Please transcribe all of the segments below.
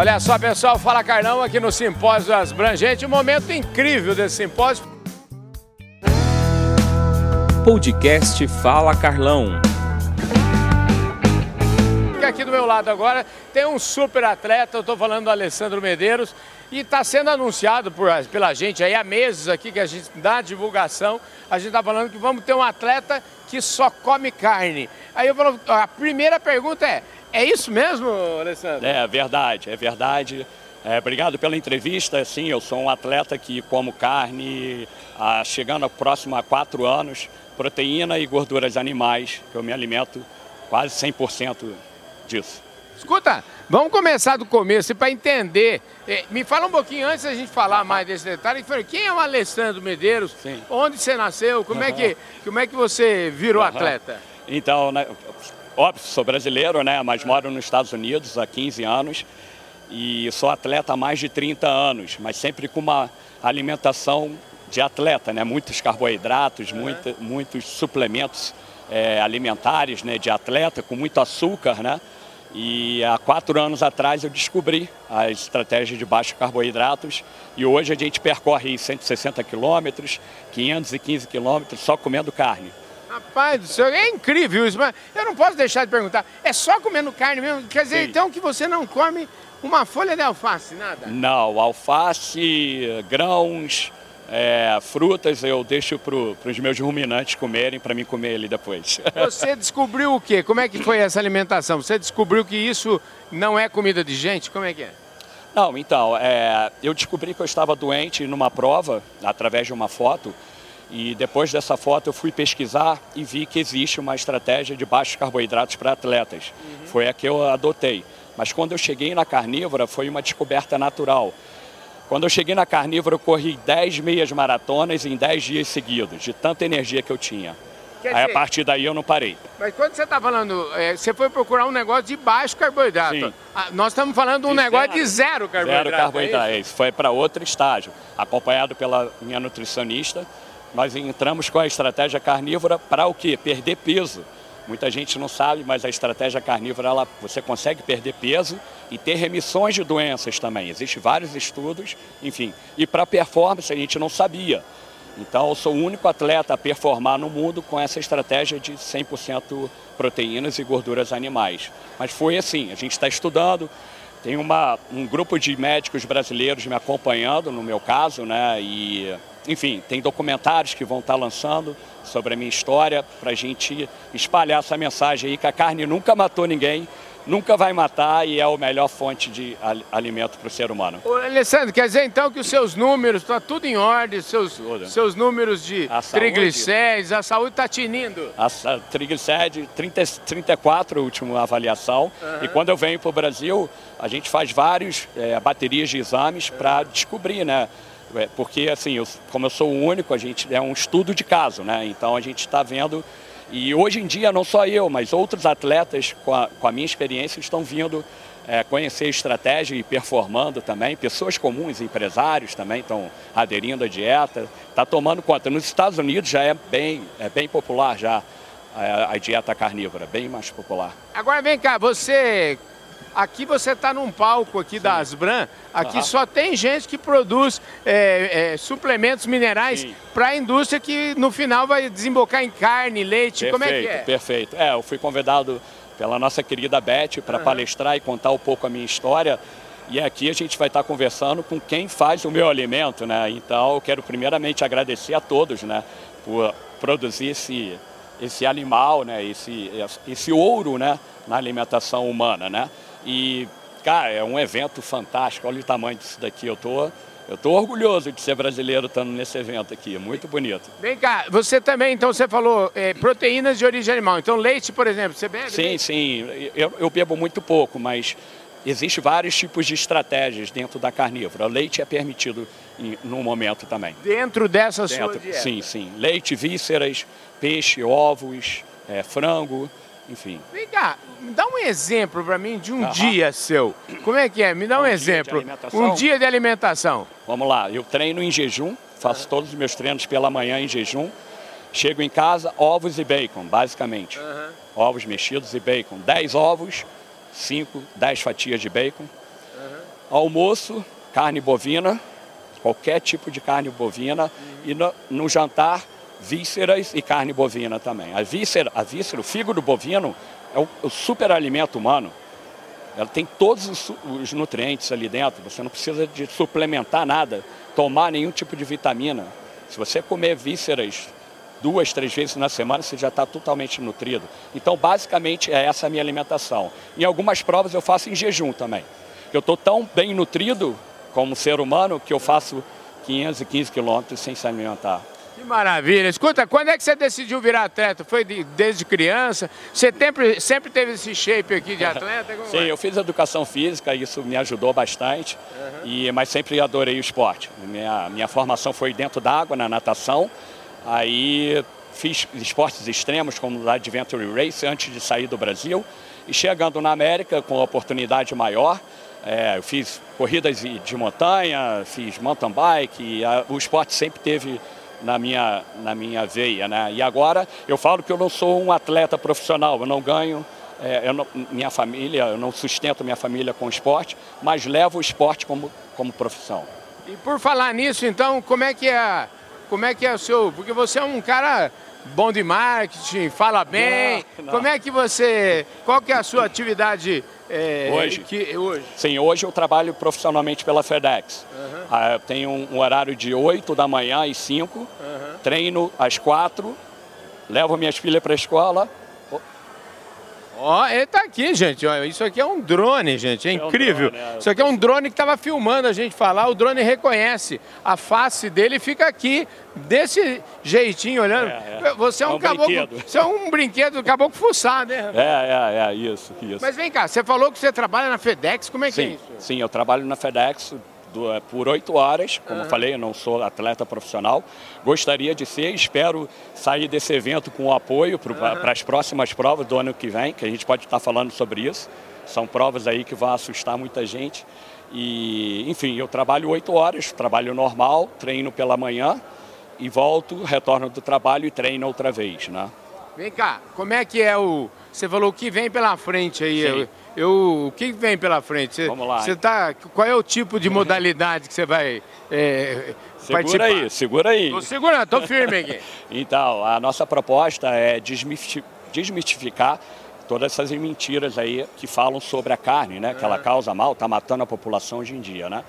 Olha só, pessoal, fala Carlão aqui no Simpósio das Brangentes, um momento incrível desse simpósio. Podcast Fala Carlão. Aqui do meu lado agora tem um super atleta, eu estou falando do Alessandro Medeiros, e está sendo anunciado por, pela gente aí há meses aqui que a gente dá divulgação, a gente está falando que vamos ter um atleta que só come carne. Aí eu falo, a primeira pergunta é, é isso mesmo, Alessandro? É verdade, é verdade. É, obrigado pela entrevista. Sim, eu sou um atleta que como carne, ah, chegando próximo a quatro anos, proteína e gorduras animais, que eu me alimento quase 100% disso. Escuta, vamos começar do começo para entender. É, me fala um pouquinho antes da gente falar mais desse detalhe. Quem é o Alessandro Medeiros? Sim. Onde você nasceu? Como, é, que, como é que você virou atleta? Então, né, óbvio, sou brasileiro, né, mas moro nos Estados Unidos há 15 anos e sou atleta há mais de 30 anos, mas sempre com uma alimentação de atleta, né, muitos carboidratos, muita, muitos suplementos é, alimentares né, de atleta, com muito açúcar, né? E há quatro anos atrás eu descobri a estratégia de baixos carboidratos e hoje a gente percorre 160 quilômetros, 515 quilômetros só comendo carne. Rapaz do céu, é incrível isso, mas eu não posso deixar de perguntar. É só comendo carne mesmo? Quer dizer, Sim. então que você não come uma folha de alface, nada? Não, alface, grãos, é, frutas eu deixo para os meus ruminantes comerem para mim comer ali depois. Você descobriu o quê? Como é que foi essa alimentação? Você descobriu que isso não é comida de gente? Como é que é? Não, então, é, eu descobri que eu estava doente numa prova, através de uma foto, e depois dessa foto eu fui pesquisar e vi que existe uma estratégia de baixos carboidratos para atletas. Uhum. Foi a que eu adotei. Mas quando eu cheguei na carnívora foi uma descoberta natural. Quando eu cheguei na carnívora, eu corri 10 meias maratonas em 10 dias seguidos, de tanta energia que eu tinha. Aí a partir daí eu não parei. Mas quando você está falando, é, você foi procurar um negócio de baixo carboidrato. Sim. Ah, nós estamos falando de um De negócio de zero. zero carboidrato. Zero carboidrato. é É isso? Isso foi para outro estágio. Acompanhado pela minha nutricionista, nós entramos com a estratégia carnívora para o quê? Perder peso. Muita gente não sabe, mas a estratégia carnívora, ela, você consegue perder peso e ter remissões de doenças também. Existem vários estudos, enfim. E para performance a gente não sabia. Então eu sou o único atleta a performar no mundo com essa estratégia de 100% proteínas e gorduras animais. Mas foi assim, a gente está estudando, tem uma, um grupo de médicos brasileiros me acompanhando, no meu caso, né? E, enfim, tem documentários que vão estar lançando sobre a minha história para a gente espalhar essa mensagem aí que a carne nunca matou ninguém, nunca vai matar e é a melhor fonte de al- alimento para o ser humano. Ô, Alessandro, quer dizer então que os seus números, está tudo em ordem, seus, Tudo. seus números de A triglicérides, a saúde está tinindo. A, a triglicéride 30, 34, a última avaliação. E quando eu venho para o Brasil, a gente faz vários é, baterias de exames para descobrir, né? É, Porque, assim, eu- como eu sou o único, a gente é um estudo de caso, né? Então a gente está vendo. E hoje em dia, não só eu, mas outros atletas com a, com a minha experiência estão vindo é, conhecer estratégia e performando também. Pessoas comuns, empresários também estão aderindo à dieta, está tomando conta. Nos Estados Unidos já é bem, é bem popular já a, a dieta carnívora, bem mais popular. Agora vem cá, você. Aqui você está num palco aqui da Asbran, aqui só tem gente que produz é, é, suplementos minerais Sim. para a indústria que no final vai desembocar em carne, leite, como é que é? Perfeito. É, eu fui convidado pela nossa querida Beth para palestrar e contar um pouco a minha história. E aqui a gente vai estar conversando com quem faz o meu alimento, né? Então eu quero primeiramente agradecer a todos, né, por produzir esse esse animal, né, esse esse ouro, né, na alimentação humana, né? E cara, é um evento fantástico. Olha o tamanho disso daqui. Eu tô eu tô orgulhoso de ser brasileiro estando nesse evento aqui. Muito bonito. Vem cá, você também, então você falou é, proteínas de origem animal. Então leite, por exemplo, você bebe? Sim, leite? sim. Eu, eu bebo muito pouco, mas existem vários tipos de estratégias dentro da carnívora. O leite é permitido em, no momento também. Dentro dessa sua Dentro, dieta? sim, sim. Leite, vísceras, peixe, ovos, é, frango, enfim. Vem cá, me dá um exemplo para mim de um dia seu. Como é que é? Me dá um, Um exemplo. Um dia de alimentação. Vamos lá, eu treino em jejum, faço todos os meus treinos pela manhã em jejum. Chego em casa, ovos e bacon, basicamente. Ovos mexidos e bacon. 10 ovos, 5, 10 fatias de bacon. almoço, carne bovina, qualquer tipo de carne bovina, e no, no jantar, vísceras e carne bovina também. A víscera, a víscera o fígado bovino, é o, o superalimento humano. Ela tem todos os, os, nutrientes ali dentro, você não precisa de suplementar nada, tomar nenhum tipo de vitamina. Se você comer vísceras duas, três vezes na semana, você já está totalmente nutrido. Então, basicamente, é essa a minha alimentação. Em algumas provas eu faço em jejum também. Eu estou tão bem nutrido como ser humano que eu faço 515 quilômetros sem se alimentar. Que maravilha. Escuta, quando é que você decidiu virar atleta? Foi de, desde criança? Você sempre, sempre teve esse shape aqui de atleta? Como Sim, é? eu fiz educação física, isso me ajudou bastante, uhum. e, mas sempre adorei o esporte. Minha, minha formação foi dentro d'água, na natação, aí fiz esportes extremos como o Adventure Race antes de sair do Brasil, e chegando na América com oportunidade maior, é, eu fiz corridas de montanha, fiz mountain bike, a, o esporte sempre teve na minha, na minha veia. Né? E agora eu falo que eu não sou um atleta profissional, eu não ganho, é, eu não, minha família, eu não sustento minha família com esporte, mas levo o esporte como, como profissão. E por falar nisso, então, como é que é, como é que é o seu, porque você é um cara bom de marketing, fala bem, não, não. como é que você, qual que é a sua atividade é, hoje? Que, hoje? Sim, hoje eu trabalho profissionalmente pela FedEx. Uhum. Ah, eu tenho um, um, horário de 8 da manhã às 5, uhum. treino às 4, levo minhas filhas para a escola, Ó, ele tá aqui, gente. Ó, isso aqui é um drone, gente. É, é incrível. Um drone, é. Isso aqui é um drone que estava filmando a gente falar. O drone reconhece a face dele e fica aqui desse jeitinho olhando. É, é. Você é um, é um caboclo. Brinquedo. Você é um brinquedo caboclo fuçar, né? É, é, é, isso, isso. Mas vem cá, você falou que você trabalha na FedEx. Como é que sim, é isso? Sim, eu trabalho na FedEx do, por oito horas, como uhum. falei, eu não sou atleta profissional. Gostaria de ser, espero sair desse evento com apoio para uhum. as próximas provas do ano que vem, que a gente pode estar falando sobre isso. São provas aí que vão assustar muita gente. E, enfim, eu trabalho oito horas, trabalho normal, treino pela manhã e volto, retorno do trabalho e treino outra vez, né? Vem cá, como é que é o... Você falou o que vem pela frente aí. Sim. Eu, o que vem pela frente? Cê, Vamos lá. Você tá, qual é o tipo de modalidade que você vai é, segura participar? aí, segura aí. Tô segurando, tô firme aqui. então, a nossa proposta é desmistificar todas essas mentiras aí que falam sobre a carne, né? Que ela causa mal, está matando a população hoje em dia, né?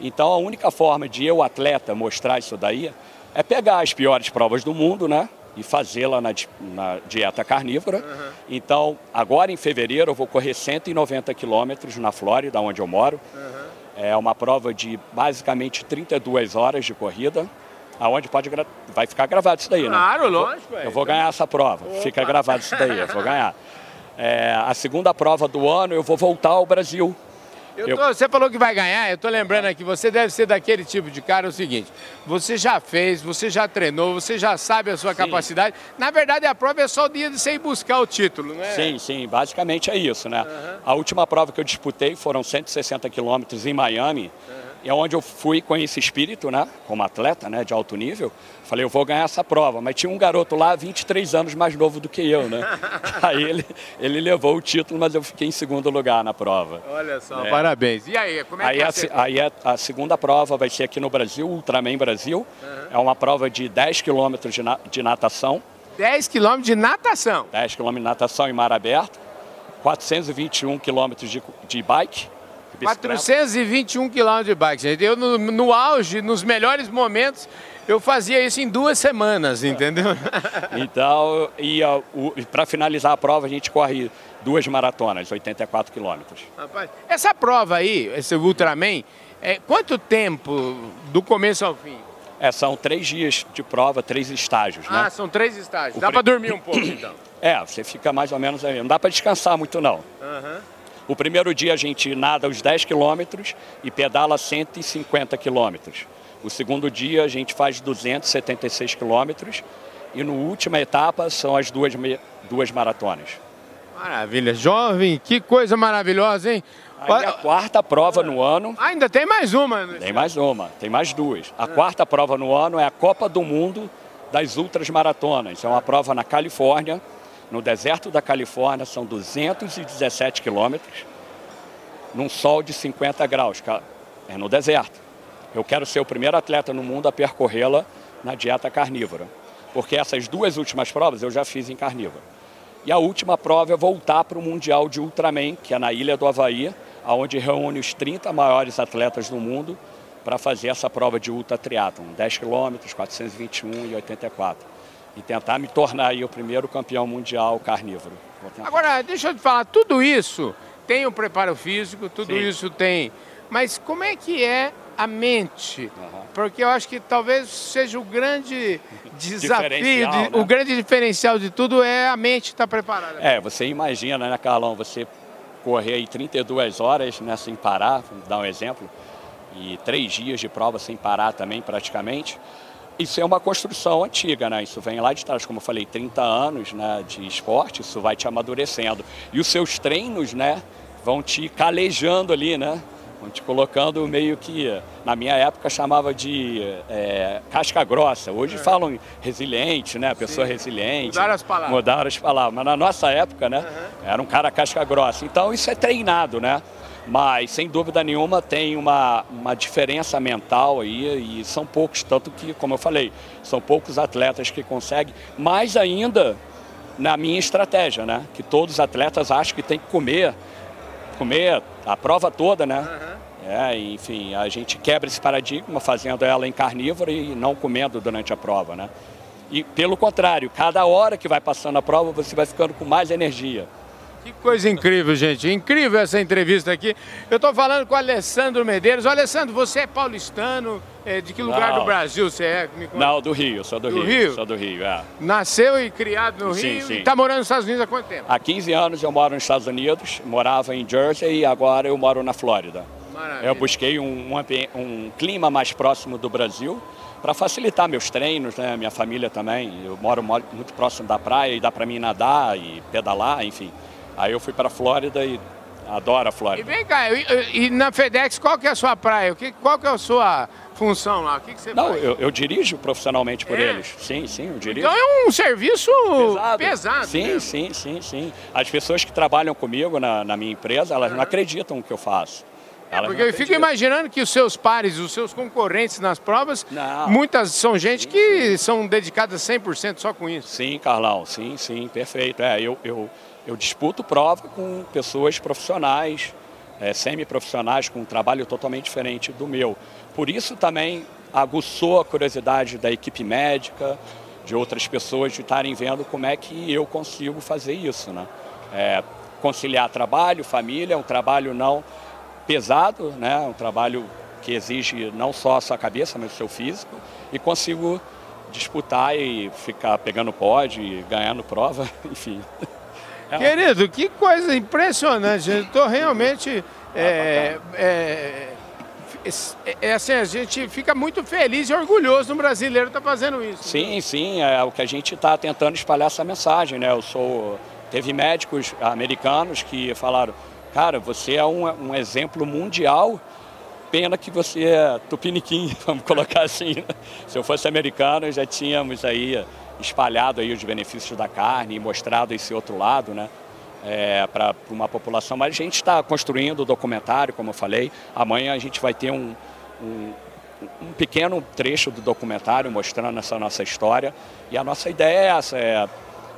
Então, a única forma de eu, atleta, mostrar isso daí é pegar as piores provas do mundo, né? E fazê-la na, na, dieta carnívora. Uhum. Então, agora em fevereiro, eu vou correr 190 quilômetros na Flórida, onde eu moro. Uhum. É uma prova de basicamente 32 horas de corrida, aonde pode vai ficar gravado isso daí, claro, né? Claro, lógico. Eu vou ganhar essa prova, Opa. fica gravado isso daí, eu vou ganhar. É, a segunda prova do ano, eu vou voltar ao Brasil eu tô, você falou que vai ganhar, eu tô lembrando aqui, você deve ser daquele tipo de cara, é o seguinte, você já fez, você já treinou, você já sabe a sua sim. capacidade. Na verdade, a prova é só o dia de você ir buscar o título, não é? Sim, sim, basicamente é isso, né? Uhum. A última prova que eu disputei foram 160 quilômetros em Miami. Uhum é onde eu fui com esse espírito, né, como atleta, né, de alto nível. Falei, eu vou ganhar essa prova. Mas tinha um garoto lá, 23 anos mais novo do que eu, né? aí ele, ele levou o título, mas eu fiquei em segundo lugar na prova. Olha só, é. parabéns. E aí, como é aí que é? A, aí a, a, segunda prova vai ser aqui no Brasil, Ultraman Brasil. Uhum. É uma prova de 10 quilômetros de, de natação. 10 quilômetros de natação? 10 quilômetros de natação em mar aberto. 421 quilômetros de, de bike 421 quilômetros de bike, gente. Eu, no, no, auge, nos melhores momentos, eu fazia isso em duas semanas, entendeu? então, e, para finalizar a prova, a gente corre duas maratonas, 84 quilômetros. Rapaz, essa prova aí, esse Ultraman, é, quanto tempo do começo ao fim? É, são três dias de prova, três estágios, né? Ah, são três estágios. O dá pre... para dormir um pouco, então? É, você fica mais ou menos aí. Não dá para descansar muito, não. Aham. Uhum. O primeiro dia a gente nada os 10 quilômetros e pedala 150 quilômetros. O segundo dia a gente faz 276 quilômetros e no última etapa são as duas, duas maratonas. Maravilha. Jovem, que coisa maravilhosa, hein? Aí a quarta prova no ano. Ainda tem mais uma, né? Tem mais uma, tem mais duas. A quarta prova no ano é a Copa do Mundo das Ultras Maratonas. É uma prova na Califórnia no deserto da Califórnia, são 217 quilômetros. num sol de 50 graus, é no deserto. Eu quero ser o primeiro atleta no mundo a percorrê-la na dieta carnívora, porque essas duas últimas provas eu já fiz em carnívora. E a última prova é voltar para o Mundial de Ultraman, que é na Ilha do Havaí, onde reúne os 30 maiores atletas do mundo para fazer essa prova de ultra triatlon, 10 quilômetros, 421 e 84. E tentar me tornar aí o primeiro campeão mundial carnívoro. Agora, deixa eu te falar, tudo isso tem o preparo físico, tudo Sim. isso tem. Mas como é que é a mente? Uhum. Porque eu acho que talvez seja o grande desafio, de, né? o grande diferencial de tudo é a mente estar preparada. É, você imagina, né, Carlão, você correr aí 32 horas né, sem parar, vou dar um exemplo, e três dias de prova sem parar também praticamente. Isso é uma construção antiga, né? Isso vem lá de trás, como eu falei, 30 anos né, de esporte, isso vai te amadurecendo. E os seus treinos, né, vão te calejando ali, né? Vão te colocando meio que, na minha época chamava de é, casca grossa. Hoje é. falam resiliente, né? Pessoa Sim. resiliente. Mudaram as palavras. Mudaram as palavras. Mas na nossa época, né? Uhum. Era um cara casca grossa. Então isso é treinado, né? Mas, sem dúvida nenhuma, tem uma, uma diferença mental aí e são poucos, tanto que, como eu falei, são poucos atletas que conseguem, mais ainda na minha estratégia, né? Que todos os atletas acham que tem que comer, comer a prova toda, né? Uhum. É, enfim, a gente quebra esse paradigma fazendo ela em carnívoro e não comendo durante a prova, né? E pelo contrário, cada hora que vai passando a prova, você vai ficando com mais energia. Que coisa incrível, gente. Incrível essa entrevista aqui. Eu estou falando com o Alessandro Medeiros. Alessandro, você é paulistano? É, de que lugar Não. do Brasil você é? Não, do Rio, sou do, do Rio. Rio. Sou do Rio, é. Nasceu e criado no sim, Rio sim. e está morando nos Estados Unidos há quanto tempo? Há 15 anos eu moro nos Estados Unidos, morava em Jersey e agora eu moro na Flórida. Maravilha. Eu busquei um, um, um clima mais próximo do Brasil para facilitar meus treinos, né? minha família também. Eu moro muito próximo da praia e dá para mim nadar e pedalar, enfim. Aí eu fui para a Flórida e adoro a Flórida. E vem cá, e, e, na FedEx, qual que é a sua praia? Qual que é a sua função lá? O que, que você Não, faz? Eu, eu dirijo profissionalmente por é. eles. Sim, sim, eu dirijo. Então é um serviço pesado. pesado sim, mesmo. sim, sim, sim. As pessoas que trabalham comigo na, na minha empresa, elas uhum. não acreditam no que eu faço. É, porque eu fico imaginando que os seus pares, os seus concorrentes nas provas, não. muitas são gente sim, que sim. são dedicadas 100% só com isso. Sim, Carlão, sim, sim, perfeito. É, eu, eu, eu disputo prova com pessoas profissionais, é, semi-profissionais, com um trabalho totalmente diferente do meu. Por isso também aguçou a curiosidade da equipe médica, de outras pessoas de estarem vendo como é que eu consigo fazer isso. Né? É, conciliar trabalho, família, um trabalho não pesado, né? um trabalho que exige não só a sua cabeça, mas o seu físico, e consigo disputar e ficar pegando pódio, ganhando prova, enfim. É Querido, que coisa impressionante. Estou realmente. É, é, é, é, assim, a gente fica muito feliz e orgulhoso do brasileiro estar tá fazendo isso. Sim, sim, é o que a gente está tentando espalhar essa mensagem, né? Eu sou. Teve médicos americanos que falaram, cara, você é um, um exemplo mundial pena que você é tupiniquim, vamos colocar assim. Né? Se eu fosse americano, já tínhamos aí espalhado aí os benefícios da carne e mostrado esse outro lado, né? É, para uma população. Mas a gente está construindo o documentário, como eu falei. Amanhã a gente vai ter um, um, um, pequeno trecho do documentário mostrando essa nossa história. E a nossa ideia é essa, é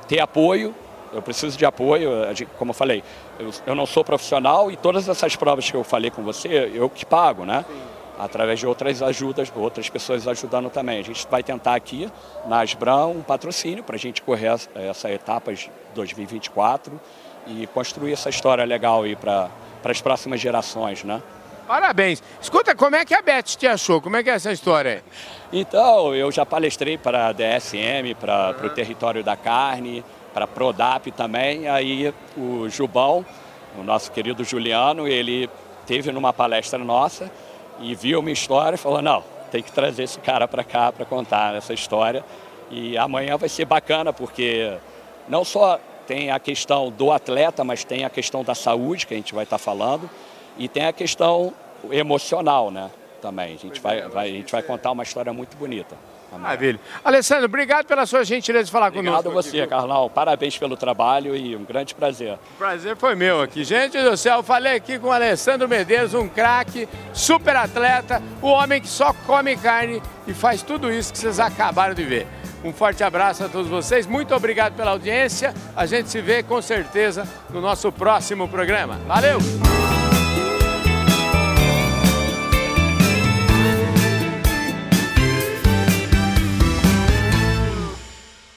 ter apoio. Eu preciso de apoio, como eu falei, eu, eu não sou profissional e todas essas provas que eu falei com você, eu que pago, né? Sim através de outras ajudas, outras pessoas ajudando também. A gente vai tentar aqui na Asbram um patrocínio para a gente correr essa, essa etapa de 2024 e construir essa história legal aí para as próximas gerações, né? Parabéns. Escuta, como é que a Beth te achou? Como é que é essa história Então, eu já palestrei para a DSM, para uhum. o Território da Carne, para a Prodap também. Aí o Jubão, o nosso querido Juliano, ele teve numa palestra nossa e viu minha história e falou, não, tem que trazer esse cara para cá para contar essa história. E amanhã vai ser bacana, porque não só tem a questão do atleta, mas tem a questão da saúde, que a gente vai estar tá falando, e tem a questão emocional, né? Também. A gente, vai, vai, a gente vai contar uma história muito bonita. Maravilha. Alessandro, obrigado pela sua gentileza de falar Obrigado conosco. a você, aqui. Carlão. Parabéns pelo trabalho e um grande prazer. Prazer foi meu aqui. Gente do céu, falei aqui com o Alessandro Medeiros, um craque, super atleta, o homem que só come carne e faz tudo isso que vocês acabaram de ver. Um forte abraço a todos vocês, muito obrigado pela audiência. A gente se vê com certeza no nosso próximo programa. Valeu!